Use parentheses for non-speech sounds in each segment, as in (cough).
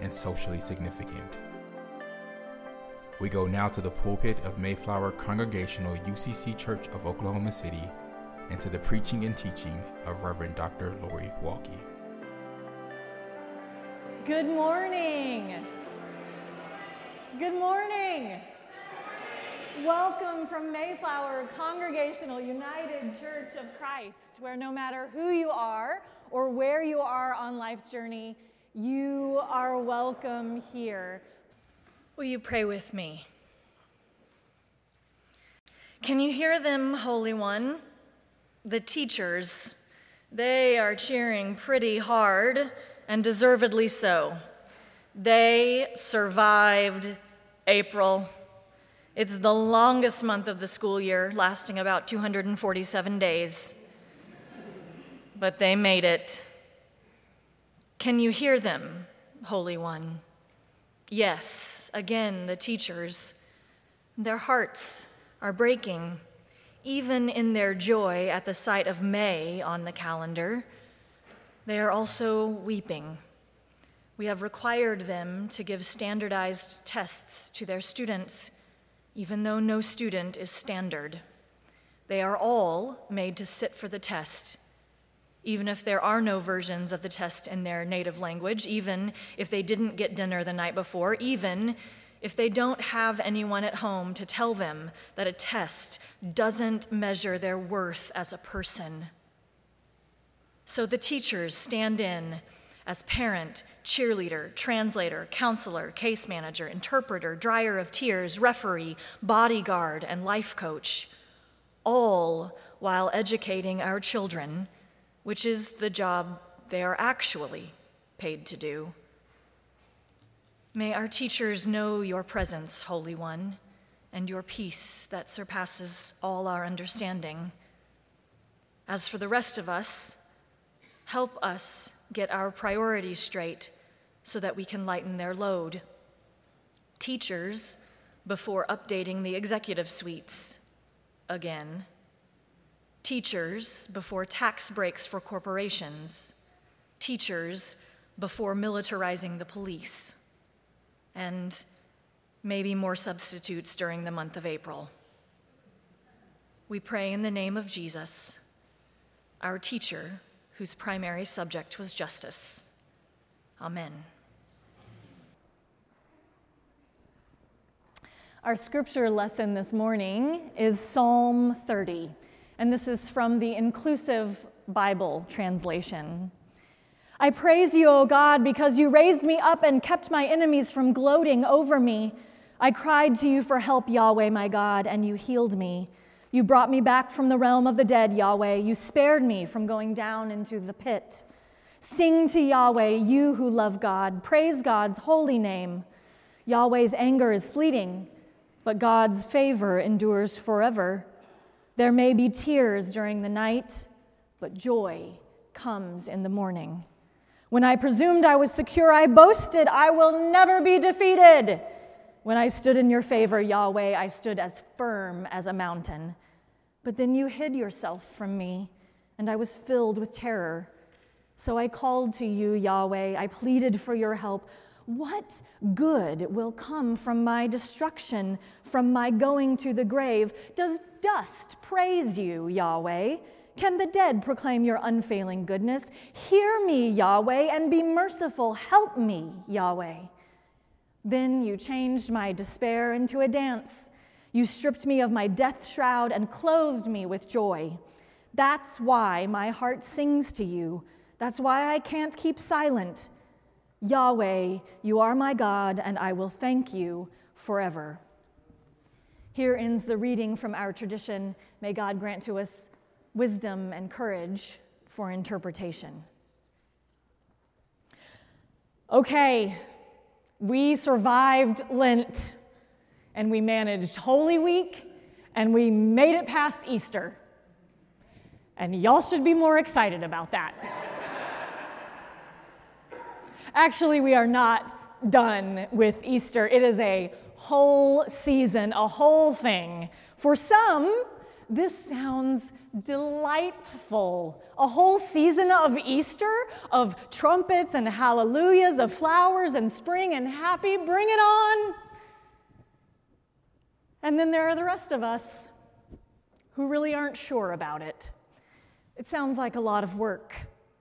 and socially significant. We go now to the pulpit of Mayflower Congregational UCC Church of Oklahoma City and to the preaching and teaching of Reverend Dr. Lori Walke. Good morning. Good morning. Welcome from Mayflower Congregational United Church of Christ, where no matter who you are or where you are on life's journey, you are welcome here. Will you pray with me? Can you hear them, Holy One? The teachers, they are cheering pretty hard, and deservedly so. They survived April. It's the longest month of the school year, lasting about 247 days. But they made it. Can you hear them, Holy One? Yes, again, the teachers. Their hearts are breaking, even in their joy at the sight of May on the calendar. They are also weeping. We have required them to give standardized tests to their students, even though no student is standard. They are all made to sit for the test even if there are no versions of the test in their native language, even if they didn't get dinner the night before, even if they don't have anyone at home to tell them that a test doesn't measure their worth as a person. So the teachers stand in as parent, cheerleader, translator, counselor, case manager, interpreter, dryer of tears, referee, bodyguard, and life coach, all while educating our children which is the job they are actually paid to do. May our teachers know your presence, Holy One, and your peace that surpasses all our understanding. As for the rest of us, help us get our priorities straight so that we can lighten their load. Teachers, before updating the executive suites again teachers before tax breaks for corporations, teachers before militarizing the police, and maybe more substitutes during the month of April. We pray in the name of Jesus, our teacher, whose primary subject was justice. Amen. Our scripture lesson this morning is Psalm 30 and this is from the Inclusive Bible translation. I praise you, O God, because you raised me up and kept my enemies from gloating over me. I cried to you for help, Yahweh, my God, and you healed me. You brought me back from the realm of the dead, Yahweh. You spared me from going down into the pit. Sing to Yahweh, you who love God. Praise God's holy name. Yahweh's anger is fleeting, but God's favor endures forever. There may be tears during the night, but joy comes in the morning. When I presumed I was secure, I boasted, I will never be defeated. When I stood in your favor, Yahweh, I stood as firm as a mountain. But then you hid yourself from me, and I was filled with terror. So I called to you, Yahweh. I pleaded for your help. What good will come from my destruction, from my going to the grave? Does dust praise you, Yahweh? Can the dead proclaim your unfailing goodness? Hear me, Yahweh, and be merciful. Help me, Yahweh. Then you changed my despair into a dance. You stripped me of my death shroud and clothed me with joy. That's why my heart sings to you. That's why I can't keep silent. Yahweh, you are my God, and I will thank you forever. Here ends the reading from our tradition. May God grant to us wisdom and courage for interpretation. Okay, we survived Lent and we managed Holy Week and we made it past Easter. And y'all should be more excited about that. Actually, we are not done with Easter. It is a whole season, a whole thing. For some, this sounds delightful. A whole season of Easter, of trumpets and hallelujahs, of flowers and spring and happy, bring it on. And then there are the rest of us who really aren't sure about it. It sounds like a lot of work,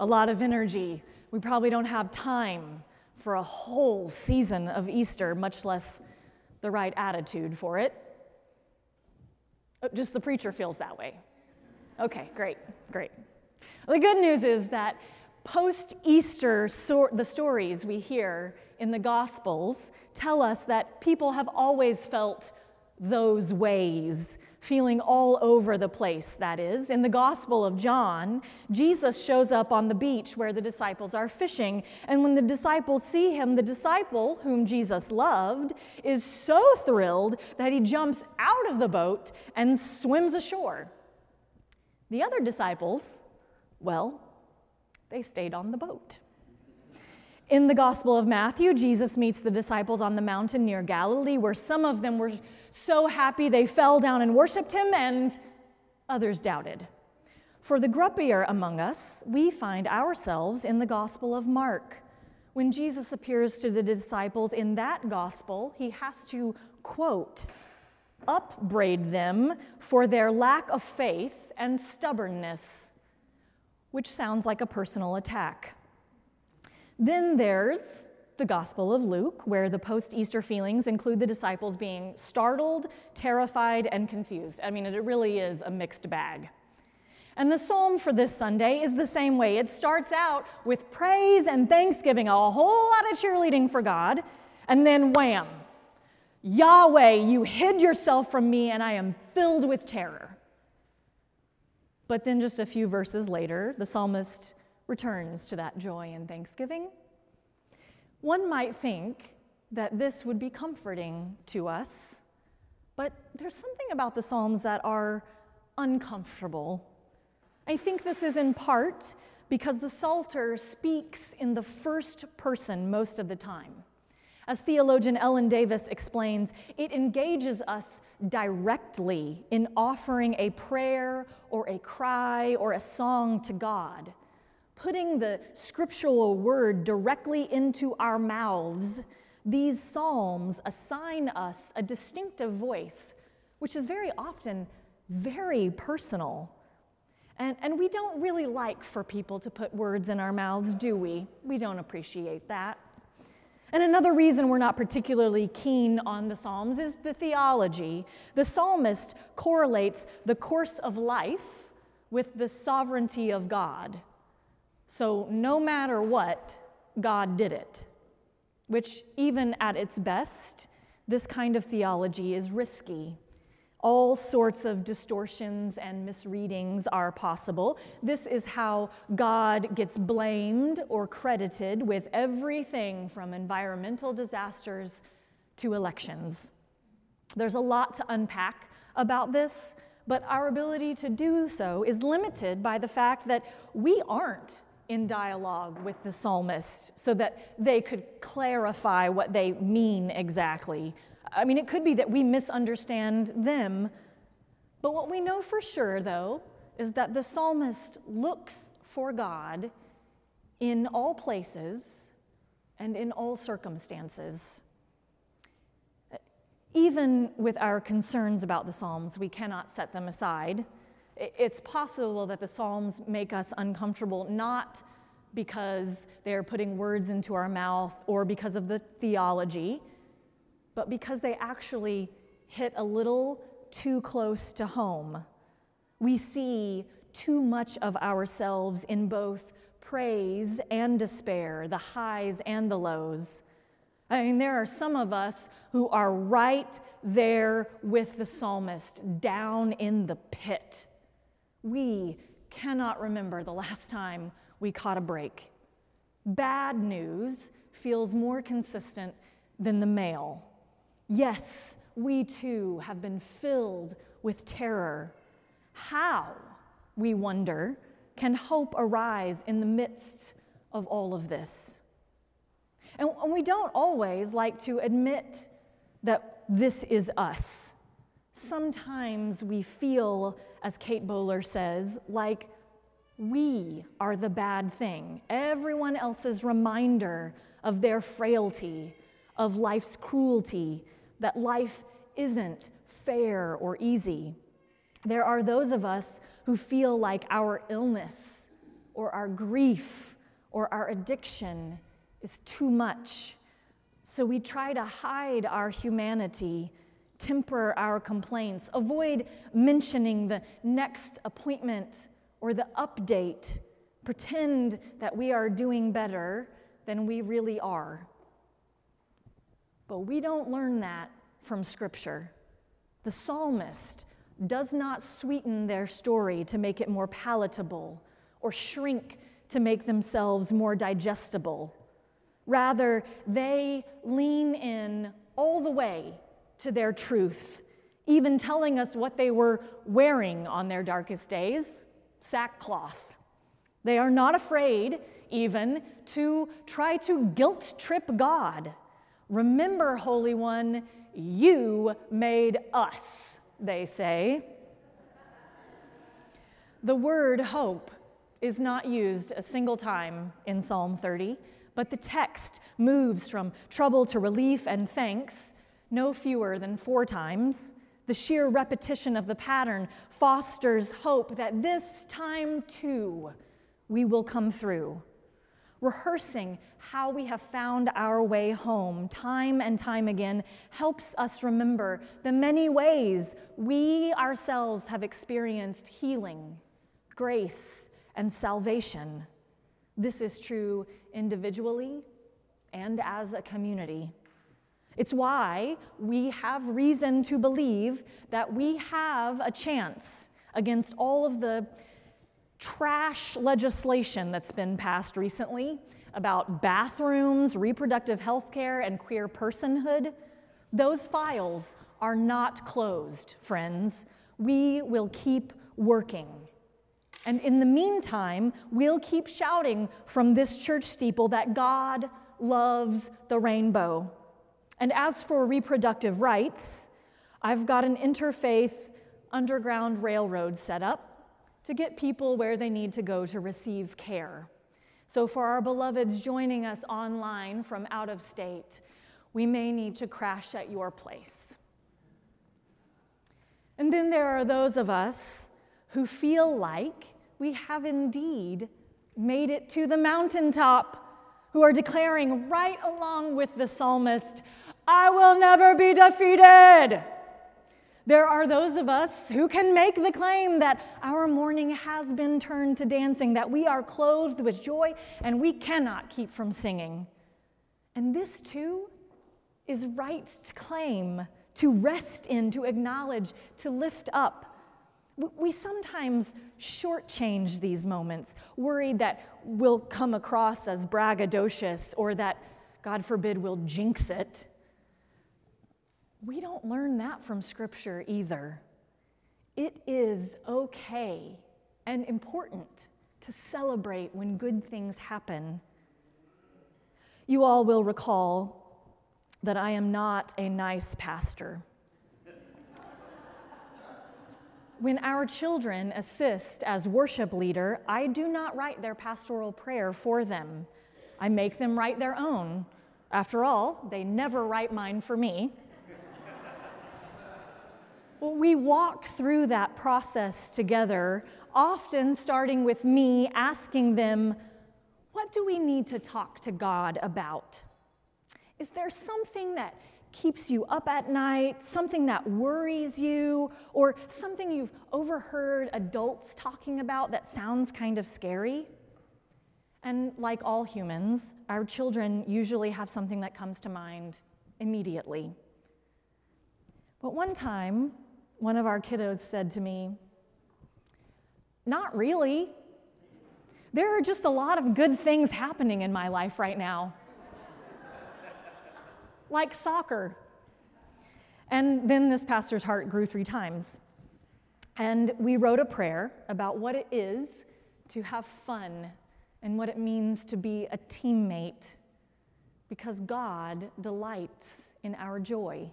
a lot of energy, we probably don't have time for a whole season of Easter, much less the right attitude for it. Oh, just the preacher feels that way. Okay, great, great. The good news is that post Easter, so- the stories we hear in the Gospels tell us that people have always felt those ways feeling all over the place, that is. In the Gospel of John, Jesus shows up on the beach where the disciples are fishing. And when the disciples see him, the disciple whom Jesus loved is so thrilled that he jumps out of the boat and swims ashore. The other disciples, well, they stayed on the boat. In the Gospel of Matthew, Jesus meets the disciples on the mountain near Galilee, where some of them were so happy they fell down and worshiped him, and others doubted. For the grumpier among us, we find ourselves in the Gospel of Mark. When Jesus appears to the disciples in that Gospel, he has to quote, upbraid them for their lack of faith and stubbornness, which sounds like a personal attack. Then there's the Gospel of Luke, where the post Easter feelings include the disciples being startled, terrified, and confused. I mean, it really is a mixed bag. And the psalm for this Sunday is the same way. It starts out with praise and thanksgiving, a whole lot of cheerleading for God, and then wham, Yahweh, you hid yourself from me, and I am filled with terror. But then just a few verses later, the psalmist returns to that joy and thanksgiving. One might think that this would be comforting to us, but there's something about the Psalms that are uncomfortable. I think this is in part because the Psalter speaks in the first person most of the time. As theologian Ellen Davis explains, it engages us directly in offering a prayer or a cry or a song to God putting the scriptural word directly into our mouths, these Psalms assign us a distinctive voice, which is very often very personal. And, and we don't really like for people to put words in our mouths, do we? We don't appreciate that. And another reason we're not particularly keen on the Psalms is the theology. The psalmist correlates the course of life with the sovereignty of God. So, no matter what, God did it, which, even at its best, this kind of theology is risky. All sorts of distortions and misreadings are possible. This is how God gets blamed or credited with everything from environmental disasters to elections. There's a lot to unpack about this, but our ability to do so is limited by the fact that we aren't in dialogue with the psalmist so that they could clarify what they mean exactly. I mean, it could be that we misunderstand them, but what we know for sure, though, is that the psalmist looks for God in all places and in all circumstances. Even with our concerns about the Psalms, we cannot set them aside It's possible that the Psalms make us uncomfortable, not because they're putting words into our mouth or because of the theology, but because they actually hit a little too close to home. We see too much of ourselves in both praise and despair, the highs and the lows. I mean, there are some of us who are right there with the psalmist, down in the pit. We cannot remember the last time we caught a break. Bad news feels more consistent than the mail. Yes, we too have been filled with terror. How, we wonder, can hope arise in the midst of all of this? And we don't always like to admit that this is us. Sometimes we feel, as Kate Bowler says, like we are the bad thing. Everyone else's reminder of their frailty, of life's cruelty, that life isn't fair or easy. There are those of us who feel like our illness or our grief or our addiction is too much. So we try to hide our humanity, temper our complaints, avoid mentioning the next appointment or the update, pretend that we are doing better than we really are. But we don't learn that from Scripture. The psalmist does not sweeten their story to make it more palatable or shrink to make themselves more digestible. Rather, they lean in all the way to their truth, even telling us what they were wearing on their darkest days sackcloth. They are not afraid, even, to try to guilt trip God. Remember, Holy One, you made us, they say. The word hope is not used a single time in Psalm 30, but the text moves from trouble to relief and thanks no fewer than four times. The sheer repetition of the pattern fosters hope that this time too we will come through rehearsing how we have found our way home time and time again helps us remember the many ways we ourselves have experienced healing, grace, and salvation. This is true individually and as a community. It's why we have reason to believe that we have a chance against all of the trash legislation that's been passed recently about bathrooms, reproductive health care, and queer personhood, those files are not closed, friends. We will keep working. And in the meantime, we'll keep shouting from this church steeple that God loves the rainbow. And as for reproductive rights, I've got an interfaith underground railroad set up to get people where they need to go to receive care. So, for our beloveds joining us online from out of state, we may need to crash at your place. And then there are those of us who feel like we have indeed made it to the mountaintop, who are declaring right along with the psalmist, I will never be defeated. There are those of us who can make the claim that our mourning has been turned to dancing, that we are clothed with joy and we cannot keep from singing. And this too is right to claim, to rest in, to acknowledge, to lift up. We sometimes shortchange these moments, worried that we'll come across as braggadocious or that, God forbid, we'll jinx it. We don't learn that from Scripture either. It is okay and important to celebrate when good things happen. You all will recall that I am not a nice pastor. When our children assist as worship leader, I do not write their pastoral prayer for them. I make them write their own. After all, they never write mine for me. We walk through that process together, often starting with me asking them, What do we need to talk to God about? Is there something that keeps you up at night, something that worries you, or something you've overheard adults talking about that sounds kind of scary? And like all humans, our children usually have something that comes to mind immediately. But one time, one of our kiddos said to me, Not really. There are just a lot of good things happening in my life right now, (laughs) like soccer. And then this pastor's heart grew three times. And we wrote a prayer about what it is to have fun and what it means to be a teammate because God delights in our joy.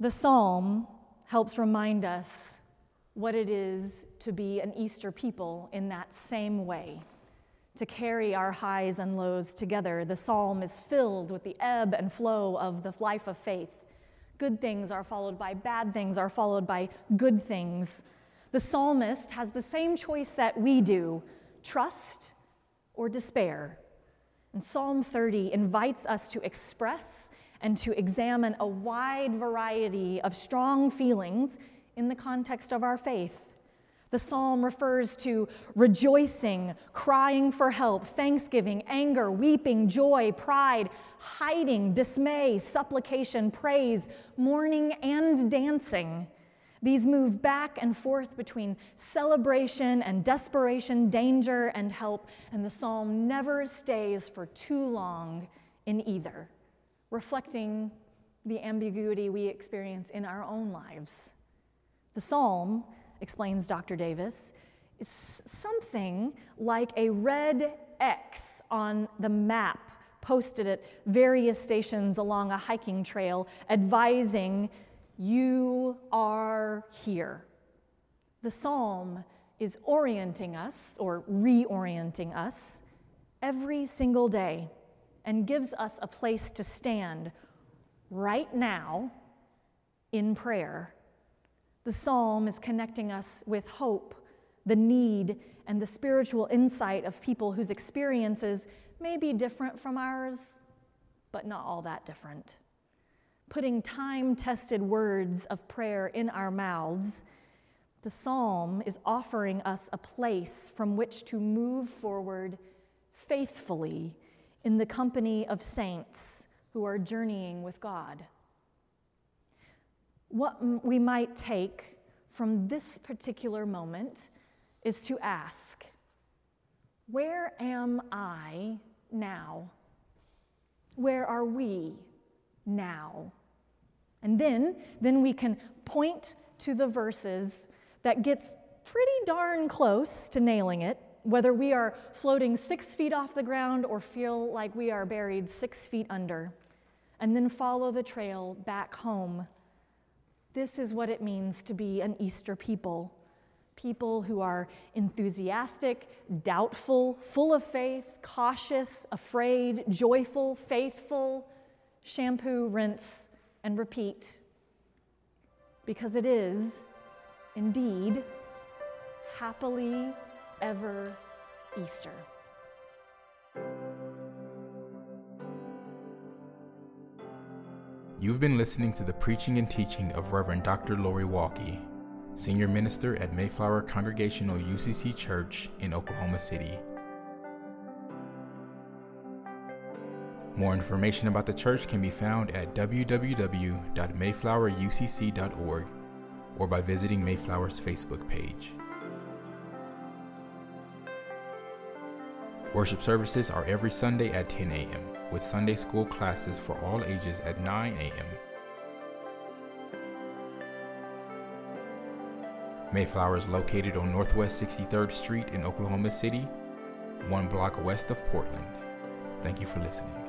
The psalm helps remind us what it is to be an Easter people in that same way, to carry our highs and lows together. The psalm is filled with the ebb and flow of the life of faith. Good things are followed by bad things, are followed by good things. The psalmist has the same choice that we do trust or despair. And Psalm 30 invites us to express and to examine a wide variety of strong feelings in the context of our faith. The psalm refers to rejoicing, crying for help, thanksgiving, anger, weeping, joy, pride, hiding, dismay, supplication, praise, mourning, and dancing. These move back and forth between celebration and desperation, danger and help, and the psalm never stays for too long in either, reflecting the ambiguity we experience in our own lives. The psalm, explains Dr. Davis, is something like a red X on the map posted at various stations along a hiking trail advising you are here. The psalm is orienting us or reorienting us every single day and gives us a place to stand right now in prayer. The psalm is connecting us with hope, the need, and the spiritual insight of people whose experiences may be different from ours, but not all that different putting time tested words of prayer in our mouths, the psalm is offering us a place from which to move forward faithfully in the company of saints who are journeying with God. What we might take from this particular moment is to ask, Where am I now? Where are we now? And then, then we can point to the verses that gets pretty darn close to nailing it, whether we are floating six feet off the ground or feel like we are buried six feet under, and then follow the trail back home. This is what it means to be an Easter people people who are enthusiastic, doubtful, full of faith, cautious, afraid, joyful, faithful, shampoo, rinse, and repeat because it is indeed happily ever Easter. You've been listening to the preaching and teaching of Reverend Dr. Lori Walke, Senior Minister at Mayflower Congregational UCC Church in Oklahoma City. More information about the church can be found at www.mayflowerucc.org or by visiting Mayflower's Facebook page. Worship services are every Sunday at 10 a.m., with Sunday school classes for all ages at 9 a.m. Mayflower is located on Northwest 63rd Street in Oklahoma City, one block west of Portland. Thank you for listening.